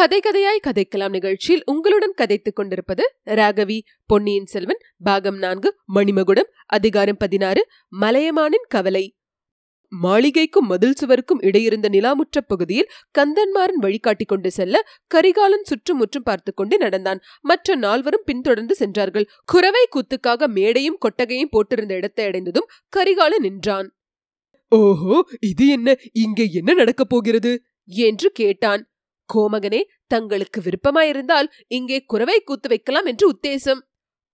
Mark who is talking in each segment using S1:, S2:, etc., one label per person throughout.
S1: கதை கதையாய் கதைக்கலாம் நிகழ்ச்சியில் உங்களுடன் கதைத்துக் கொண்டிருப்பது ராகவி பொன்னியின் செல்வன் பாகம் நான்கு மணிமகுடம் அதிகாரம் பதினாறு மலையமானின் கவலை. மாளிகைக்கும் மதில் சுவருக்கும் இடையிருந்த நிலாமுற்ற பகுதியில் கந்தன்மாரன் வழிகாட்டி கொண்டு செல்ல கரிகாலன் சுற்றுமுற்றும் பார்த்து கொண்டு நடந்தான். மற்ற நால்வரும் பின்தொடர்ந்து சென்றார்கள். குறவை கூத்துக்காக மேடையும் கொட்டகையும் போட்டிருந்த இடத்தை அடைந்ததும் கரிகாலன் நின்றான்.
S2: ஓஹோ! இது என்ன? இங்கே என்ன நடக்கப் போகிறது?
S1: என்று கேட்டான். கோமகனே தங்களுக்கு விருப்பமாயிருந்தால் இங்கே குறவை கூத்து வைக்கலாம் என்று உத்தேசம்.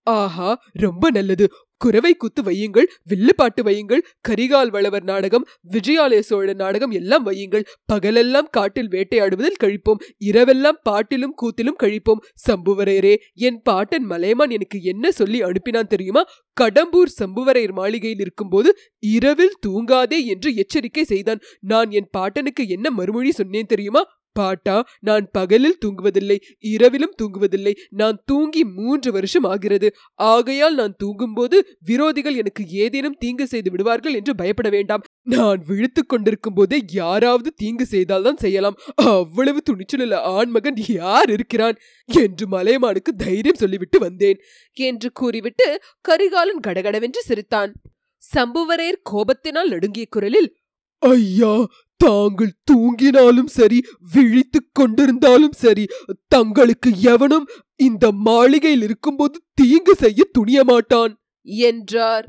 S2: ஆஹா ரொம்ப நல்லது. குறவை கூத்து வையுங்கள் வில்லுப்பாட்டு வையுங்கள் கரிகால் வளவர் நாடகம் விஜயாலய சோழ நாடகம் எல்லாம் வையுங்கள். பகலெல்லாம் காட்டில் வேட்டையாடுவதில் கழிப்போம் இரவெல்லாம் பாட்டிலும் கூத்திலும் கழிப்போம். சம்புவரையரே என் பாட்டன் மலையமான் எனக்கு என்ன சொல்லி அனுப்பினான் தெரியுமா? கடம்பூர் சம்புவரையர் மாளிகையில் இருக்கும்போது இரவில் தூங்காதே என்று எச்சரிக்கை செய்தான். நான் என் பாட்டனுக்கு என்ன மறுமொழி சொன்னேன் தெரியுமா? பாட்டா நான் பகலில் தூங்குவதில்லை இரவிலும் தூங்குவதில்லை நான் தூங்கி மூன்று வருஷம் ஆகிறது. ஆகையால் நான் தூங்கும்போது விரோதிகள் எனக்கு ஏதேனும் தீங்கு செய்து விடுவார்கள் என்று பயப்பட வேண்டாம். நான் விழித்துக் கொண்டிருக்கும் போதே யாராவது தீங்கு செய்தால்தான் செய்யலாம். அவ்வளவு துணிச்சலுள்ள ஆண்மகன் யார் இருக்கிறான் என்று மலையமானுக்கு தைரியம் சொல்லிவிட்டு வந்தேன்
S1: என்று கூறிவிட்டு கரிகாலன் கடகடவென்று சிரித்தான். சம்புவரையர் கோபத்தினால் நடுங்கிய குரலில்
S2: ஐயா தாங்கள் தூங்கினாலும் சரி விழித்துக் கொண்டிருந்தாலும் சரி தங்களுக்கு எவனும் இந்த மாளிகையில் இருக்கும்போது தீங்கு செய்ய துணிய மாட்டான்
S1: என்றார்.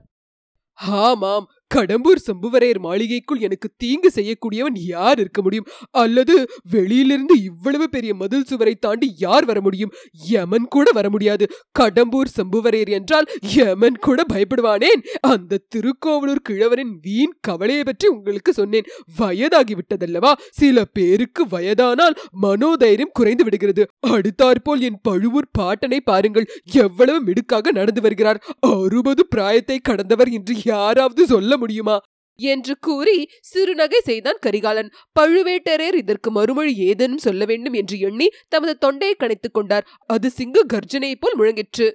S2: ஆமாம் கடம்பூர் சம்புவரையர் மாளிகைக்குள் எனக்கு தீங்கு செய்யக்கூடியவன் யார் இருக்க முடியும்? அல்லது வெளியிலிருந்து இவ்வளவு பெரிய மதில் சுவரை தாண்டி யார் வர முடியும்? யமன் கூட வர முடியாது. கடம்பூர் சம்புவரையர் என்றால் யமன் கூட பயப்படுவானேன். அந்த திருக்கோவலூர் கிழவரின் வீண் கவலையை பற்றி உங்களுக்கு சொன்னேன். வயதாகிவிட்டதல்லவா சில பேருக்கு வயதானால் மனோதைரியம் குறைந்து விடுகிறது. அடுத்தாற்போல் என் பழுவூர் பாட்டனை பாருங்கள். எவ்வளவு மிடுக்காக நடந்து வருகிறார். அறுபது பிராயத்தை கடந்தவர் என்று யாராவது சொல்ல முடியுமா?
S1: என்று கூறி சிறுநகை செய்தான் கரிகாலன். பழுவேட்டரையர் இதற்கு மறுமொழி ஏதேனும் சொல்ல வேண்டும் என்று எண்ணி தமது தொண்டையை கணைத்துக் கொண்டார். அது சிங்க கர்ஜனையைப் போல் முழங்கிற்று.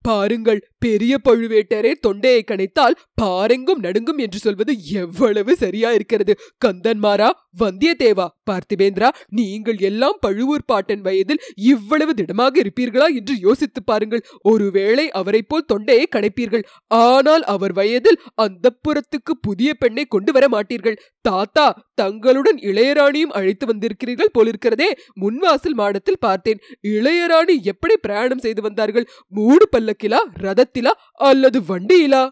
S2: பாருங்கள் பெரிய பழுவேட்டரே தொண்டையை கணைத்தால் பாரெங்கும் நடுங்கும் என்று சொல்வது எவ்வளவு சரியா இருக்கிறது கந்தன்மாரா வந்தியத்தேவா பார்த்திபேந்திரா நீங்கள் எல்லாம் பழுவூர் பாட்டன் வயதில் இவ்வளவு திடமாக இருப்பீர்களா என்று யோசித்து பாருங்கள். ஒருவேளை அவரை போல் தொண்டையை கணைப்பீர்கள். ஆனால் அவர் வயதில் அந்த புறத்துக்கு புதிய பெண்ணை கொண்டு வர மாட்டீர்கள். தாத்தா தங்களுடன் இளையராணியும் அழைத்து வந்திருக்கிறீர்கள் போலிருக்கிறதே. முன்வாசல் மாடத்தில் பார்த்தேன். இளையராணி எப்படி பிரயாணம் செய்து வந்தார்கள்? மூடு பல்லக்கிலா ரதத்திலா அல்லது வண்டியிலா?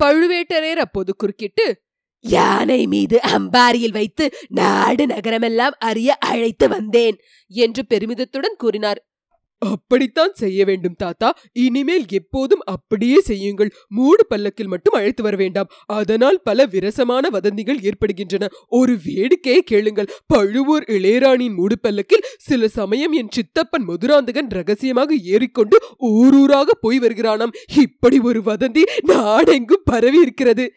S1: பழுவேட்டரையர் அப்போது குறுக்கிட்டு
S3: யானை மீது அம்பாரியில் வைத்து நாடு நகரமெல்லாம் அறிய அழைத்து வந்தேன்
S1: என்று பெருமிதத்துடன் கூறினார்.
S2: அப்படித்தான் செய்ய வேண்டும் தாத்தா. இனிமேல் எப்போதும் அப்படியே செய்யுங்கள். மூடு பல்லக்கில் மட்டும் அழைத்து வர வேண்டாம். அதனால் பல விரசமான வதந்திகள் ஏற்படுகின்றன. ஒரு வேடிக்கையை கேளுங்கள். பழுவூர் இளையராணியின் மூடு பல்லக்கில் சில சமயம் என் சித்தப்பன் மதுராந்தகன் ரகசியமாக ஏறிக்கொண்டு ஊரூராக போய் வருகிறானாம். இப்படி ஒரு வதந்தி நாடெங்கும் பரவி இருக்கிறது.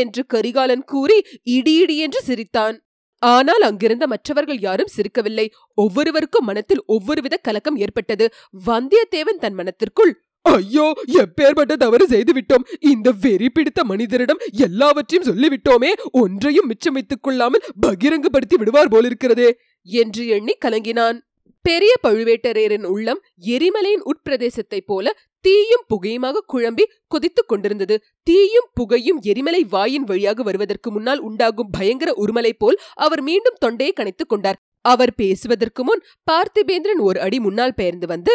S1: என்று கரிகாலன் கூறி இடி இடி என்று சிரித்தான். ஆனால் அங்கிருந்த மற்றவர்கள் யாரும் சிரிக்கவில்லை. ஒவ்வொருவருக்கும் மனத்தில் ஒவ்வொருவித கலக்கம் ஏற்பட்டது. வந்தியத்தேவன் தன் மனத்திற்குள்
S2: ஐயோ எப்பேற்பட்ட தவறு செய்துவிட்டோம். இந்த வெறி பிடித்த மனிதரிடம் எல்லாவற்றையும் சொல்லிவிட்டோமே. ஒன்றையும் மிச்சம் வைத்துக் கொள்ளாமல் பகிரங்குபடுத்தி விடுவார் போலிருக்கிறதே
S1: என்று எண்ணி கலங்கினான். பெரிய பழுவேட்டரையரின் உள்ளம் எரிமலையின் உட்பிரதேசத்தைப் போல தீயும் புகையுமாக குழம்பி கொதித்துக் கொண்டிருந்தது. தீயும் புகையும் எரிமலை வாயின் வழியாக வருவதற்கு முன்னால் உண்டாகும் பயங்கர உருமலை போல் அவர் மீண்டும் தொண்டையை கணைத்துக் கொண்டார். அவர் பேசுவதற்கு முன் பார்த்திபேந்திரன் ஒரு அடி முன்னால் பெயர்ந்து வந்து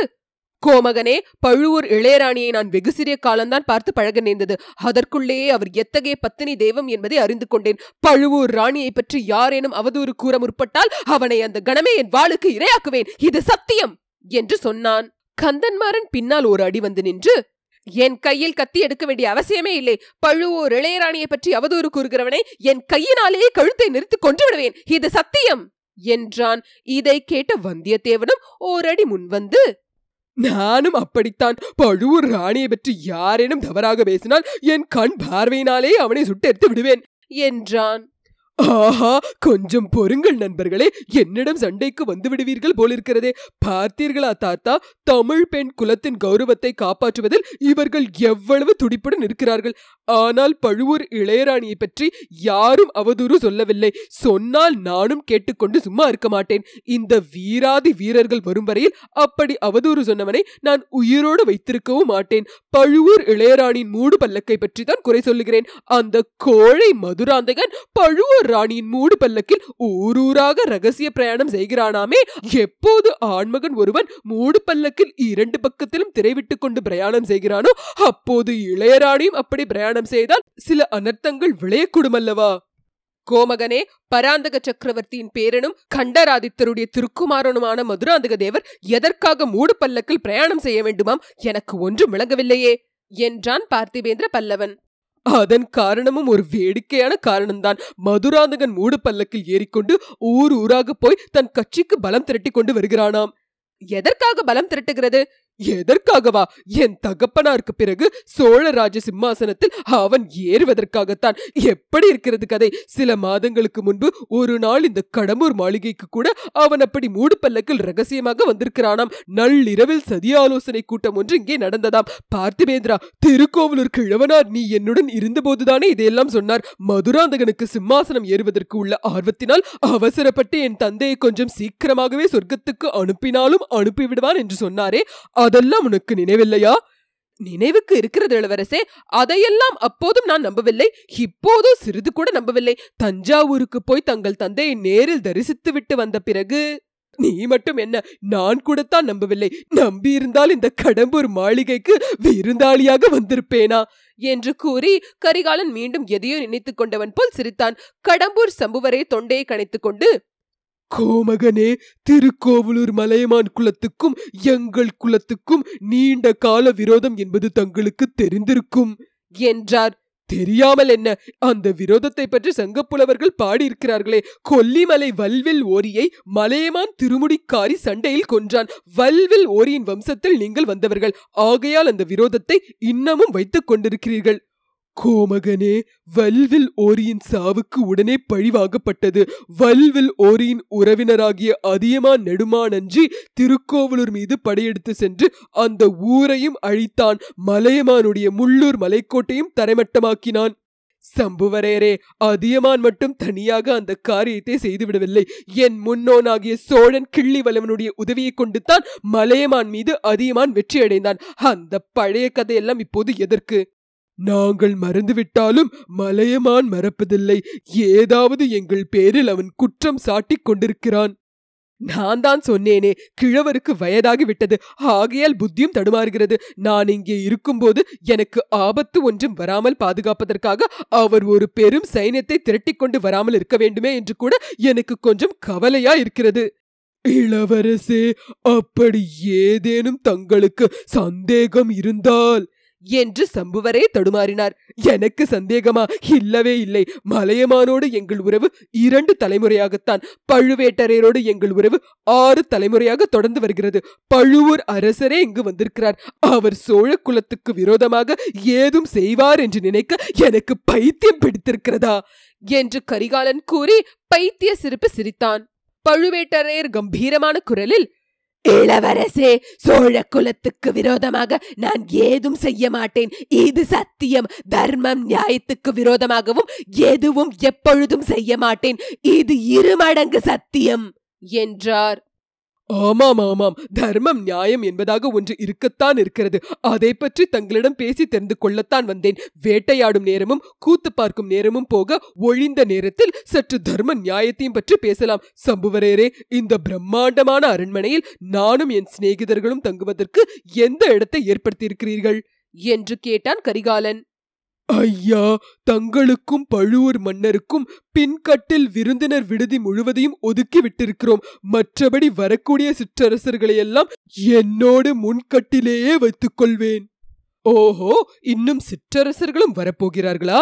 S1: கோமகனே பழுவூர் இளையராணியை நான் வெகு சிறிய காலம்தான் பார்த்து பழக நேர்ந்தது. அதற்குள்ளேயே அவர் எத்தகைய பத்தினி தெய்வம் என்பதை அறிந்து கொண்டேன். பழுவூர் ராணியை பற்றி யாரேனும் அவதூறு கூற முற்பட்டால் அவனை அந்த கணமே என் வாளுக்கு இரையாக்குவேன். இது சத்தியம்! என்று சொன்னான். கந்தன்மாரன் பின்னால் ஒரு அடி வந்து நின்று என் கையில் கத்தி எடுக்க வேண்டிய அவசியமே இல்லை. பழுவூர் இளையராணியை பற்றி அவதூறு கூறுகிறவனை என் கையினாலேயே கழுத்தை நிறுத்தி கொன்று விடுவேன். இது சத்தியம்! என்றான். இதை கேட்ட வந்தியத்தேவனும் ஓரடி முன்வந்து
S2: நானும் அப்படித்தான். பழுவூர் ராணியை பற்றி யாரேனும் தவறாக பேசினால் என் கண் பார்வையினாலே அவனை சுட்டெடுத்து விடுவேன்
S1: என்றான்.
S2: ஆஹா கொஞ்சம் பொறுங்கள் நண்பர்களே. என்னிடம் சண்டைக்கு வந்து விடுவீர்கள் போலிருக்கிறதே. பார்த்தீர்களா தாத்தா? தமிழ் பெண் குலத்தின் கௌரவத்தை காப்பாற்றுவதில் இவர்கள் எவ்வளவு துடிப்புடன் இருக்கிறார்கள். ஆனால் பழுவூர் இளையராணியை பற்றி யாரும் அவதூறு சொல்லவில்லை. சொன்னால் நானும் கேட்டுக்கொண்டு சும்மா இருக்க மாட்டேன். இந்த வீராதி வீரர்கள் வரும் வரையில் அப்படி அவதூறு சொன்னவனை நான் உயிரோடு வைத்திருக்கவும் மாட்டேன். பழுவூர் இளையராணியின் மூடு பல்லக்கை பற்றி தான் குறை சொல்லுகிறேன். அந்த கோழை மதுராந்தகன் பழுவூர் ராணியின் மூடு பல்லக்கில் ஊரூராக ரகசிய பிரயாணம் செய்கிறானாமே. எப்போது ஆண்மகன் ஒருவன் மூடு பல்லக்கில் இரண்டு பக்கத்திலும் திரைவிட்டுக் கொண்டு பிரயாணம் செய்கிறானோ அப்போது இளையராணியும் அப்படி பிரயாணம் செய்தால் சில அனர்த்தங்கள் விளையக்கூடும் அல்லவா
S1: கோமகனே பராந்தக சக்கரவர்த்தியின் பேரனும் கண்டராதித்தருடைய திருக்குமாரனுமான மதுராந்தக தேவர் எதற்காக மூடு பல்லக்கில் பிரயாணம் செய்ய வேண்டுமாம்? எனக்கு ஒன்றும் விளங்கவில்லையே என்றான் பார்த்திபேந்திர பல்லவன்.
S2: அதன் காரணமும் ஒரு வேடிக்கையான காரணம்தான். மதுராந்தகன் மூடு பல்லக்கில் ஏறிக்கொண்டு ஊர் ஊராக போய் தன் கட்சிக்கு பலம் திரட்டி கொண்டு வருகிறானாம்.
S1: எதற்காக பலம் திரட்டுகிறது?
S2: எதற்காகவா? என் தகப்பனாருக்கு பிறகு சோழ ராஜ சிம்மாசனத்தில் அவன் ஏறுவதற்காகத்தான். எப்படி இருக்கிறது கதை? சில மாதங்களுக்கு முன்பு ஒரு நாள் இந்த கடம்பூர் மாளிகைக்கு கூட அவன் அப்படி மூடு பல்லக்கில் ரகசியமாக வந்திருக்கிறானாம். நள்ளிரவில் சதி ஆலோசனை கூட்டம் ஒன்று இங்கே நடந்ததாம். பார்த்திபேந்திரா திருக்கோவலூர் கிழவனார் நீ என்னுடன் இருந்தபோதுதானே இதையெல்லாம் சொன்னார். மதுராந்தகனுக்கு சிம்மாசனம் ஏறுவதற்கு உள்ள ஆர்வத்தினால் அவசரப்பட்டு என் தந்தையை கொஞ்சம் சீக்கிரமாகவே சொர்க்கத்துக்கு அனுப்பினாலும் அனுப்பிவிடுவான் என்று சொன்னாரே. அதெல்லாம் உனக்கு நினைவில்லையா?
S1: நினைவுக்கு இருக்கிறது இளவரசே அதையெல்லாம் அப்போதும் நான் நம்பவில்லை. இப்போதும் சிறிது கூட நம்பவில்லை.
S2: தஞ்சாவூருக்கு போய் தங்கள் தந்தையை நேரில் தரிசித்து விட்டு வந்த பிறகு நீ மட்டும் என்ன நான் கூடத்தான் நம்பவில்லை. நம்பியிருந்தால் இந்த கடம்பூர் மாளிகைக்கு விருந்தாளியாக வந்திருப்பேனா?
S1: என்று கூறி கரிகாலன் மீண்டும் எதையோ நினைத்துக் கொண்டவன் போல் சிரித்தான். கடம்பூர் சம்புவரே தொண்டையை கணைத்துக் கொண்டு
S2: கோமகனே திருக்கோவலூர் மலையமான் குலத்துக்கும் எங்கள் குலத்துக்கும் நீண்ட கால விரோதம் என்பது தங்களுக்கு தெரிந்திருக்கும்.
S1: என்றார்.
S2: தெரியாமல் என்ன? அந்த விரோதத்தை பற்றி சங்கப்புலவர்கள் பாடியிருக்கிறார்களே. கொல்லிமலை வல்வில் ஓரியை மலையமான் திருமுடிக்காரி சண்டையில் கொன்றான். வல்வில் ஓரியின் வம்சத்தில் நீங்கள் வந்தவர்கள். ஆகையால் அந்த விரோதத்தை இன்னமும் வைத்துக் கொண்டிருக்கிறீர்கள். கோமகனே வல்வில் ஓரியின் சாவுக்கு உடனே பழிவாகப்பட்டது வல்வில் ஓரியின் உறவினராகிய அதியமான் நெடுமானஞ்சி திருக்கோவலூர் மீது படையெடுத்து சென்று அந்த ஊரையும் அழித்தான். மலையமானுடைய முள்ளூர் மலைக்கோட்டையும் தரைமட்டமாக்கினான். சம்புவரேரே அதியமான் மட்டும் தனியாக அந்த காரியத்தை செய்துவிடவில்லை. என் முன்னோனாகிய சோழன் கிள்ளிவலவனுடைய உதவியை கொண்டு தான் மலையமான் மீது அதியமான் வெற்றியடைந்தான். அந்த பழைய கதையெல்லாம் இப்போது எதற்கு? நாங்கள் மறந்துவிட்டாலும் மலையமான் மறப்பதில்லை. ஏதாவது எங்கள் பேரில் அவன் குற்றம் சாட்டிக் கொண்டிருக்கிறான். நான் தான் சொன்னேனே கிழவருக்கு வயதாகிவிட்டது. ஆகையால் புத்தியும் தடுமாறுகிறது. நான் இங்கே இருக்கும்போது எனக்கு ஆபத்து ஒன்றும் வராமல் பாதுகாப்பதற்காக அவர் ஒரு பெரும் சைன்யத்தை திரட்டிக் கொண்டு வராமல் இருக்க வேண்டுமே என்று கூட எனக்கு கொஞ்சம் கவலையா இருக்கிறது இளவரசே அப்படி ஏதேனும் தங்களுக்கு சந்தேகம் இருந்தால்
S1: என்று சம்புவரே தடுமாறினார்.
S2: எனக்கு சந்தேகமா? இல்லவே இல்லை. மலையமானோடு எங்கள் உறவு இரண்டு தலைமுறையாகத்தான். பழுவேட்டரையரோடு எங்கள் உறவு ஆறு தலைமுறையாக தொடர்ந்து வருகிறது. பழுவூர் அரசரே இங்கு வந்திருக்கிறார். அவர் சோழ குலத்துக்கு விரோதமாக ஏதும் செய்வார் என்று நினைக்க எனக்கு பைத்தியம் பிடித்திருக்கிறதா?
S1: என்று கரிகாலன் கூறி பைத்திய சிரிப்பு சிரித்தான். பழுவேட்டரையர் கம்பீரமான குரலில்
S3: இளவரசே சோழ குலத்துக்கு விரோதமாக நான் ஏதும் செய்ய மாட்டேன். இது சத்தியம். தர்மம் நியாயத்துக்கு விரோதமாகவும் எதுவும் எப்பொழுதும் செய்ய மாட்டேன். இது இருமடங்கு சத்தியம்
S1: என்றார்.
S2: ஆமாம் ஆமாம். தர்மம் நியாயம் என்பதாக ஒன்று இருக்கத்தான் இருக்கிறது. அதை பற்றி தங்களிடம் பேசி தெரிந்து கொள்ளத்தான் வந்தேன். வேட்டையாடும் நேரமும் கூத்து பார்க்கும் நேரமும் போக ஒழிந்த நேரத்தில் சற்று தர்ம நியாயத்தையும் பற்றி பேசலாம். சம்புவரேரே இந்த பிரம்மாண்டமான அரண்மனையில் நானும் என் சிநேகிதர்களும் தங்குவதற்கு எந்த இடத்தை ஏற்படுத்தியிருக்கிறீர்கள்?
S1: என்று கேட்டான் கரிகாலன்.
S2: ஐயா தங்களுக்கும் பழுவூர் மன்னருக்கும் பின்கட்டில் விருந்தினர் விடுதி முழுவதையும் ஒதுக்கி விட்டிருக்கிறோம். மற்றபடி வரக்கூடிய சிற்றரசர்களையெல்லாம் என்னோடு முன்கட்டிலேயே வைத்துக் கொள்வேன் ஓஹோ இன்னும் சிற்றரசர்களும் வரப்போகிறார்களா?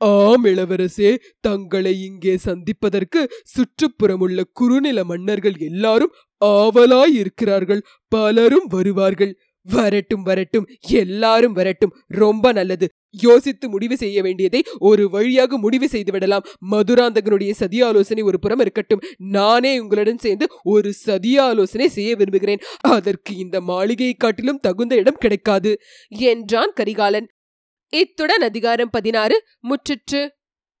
S2: ஆம் இளவரசே தங்களை இங்கே சந்திப்பதற்கு சுற்றுப்புறமுள்ள குறுநில மன்னர்கள் எல்லாரும் ஆவலாய் இருக்கிறார்கள். பலரும் வருவார்கள். வரட்டும் வரட்டும். எல்லாரும் வரட்டும். ரொம்ப நல்லது. யோசித்து முடிவு செய்ய வேண்டியதை ஒரு வழியாக முடிவு செய்து விடலாம். மதுராந்தகனுடைய சதி ஆலோசனை ஒரு புறம் இருக்கட்டும். நானே உங்களுடன் சேர்ந்து ஒரு சதி ஆலோசனை செய்ய விரும்புகிறேன். அதற்கு இந்த மாளிகையை காட்டிலும் தகுந்த இடம் கிடைக்காது.
S1: என்றான் கரிகாலன். இத்துடன் அதிகாரம் பதினாறு முற்றிற்று.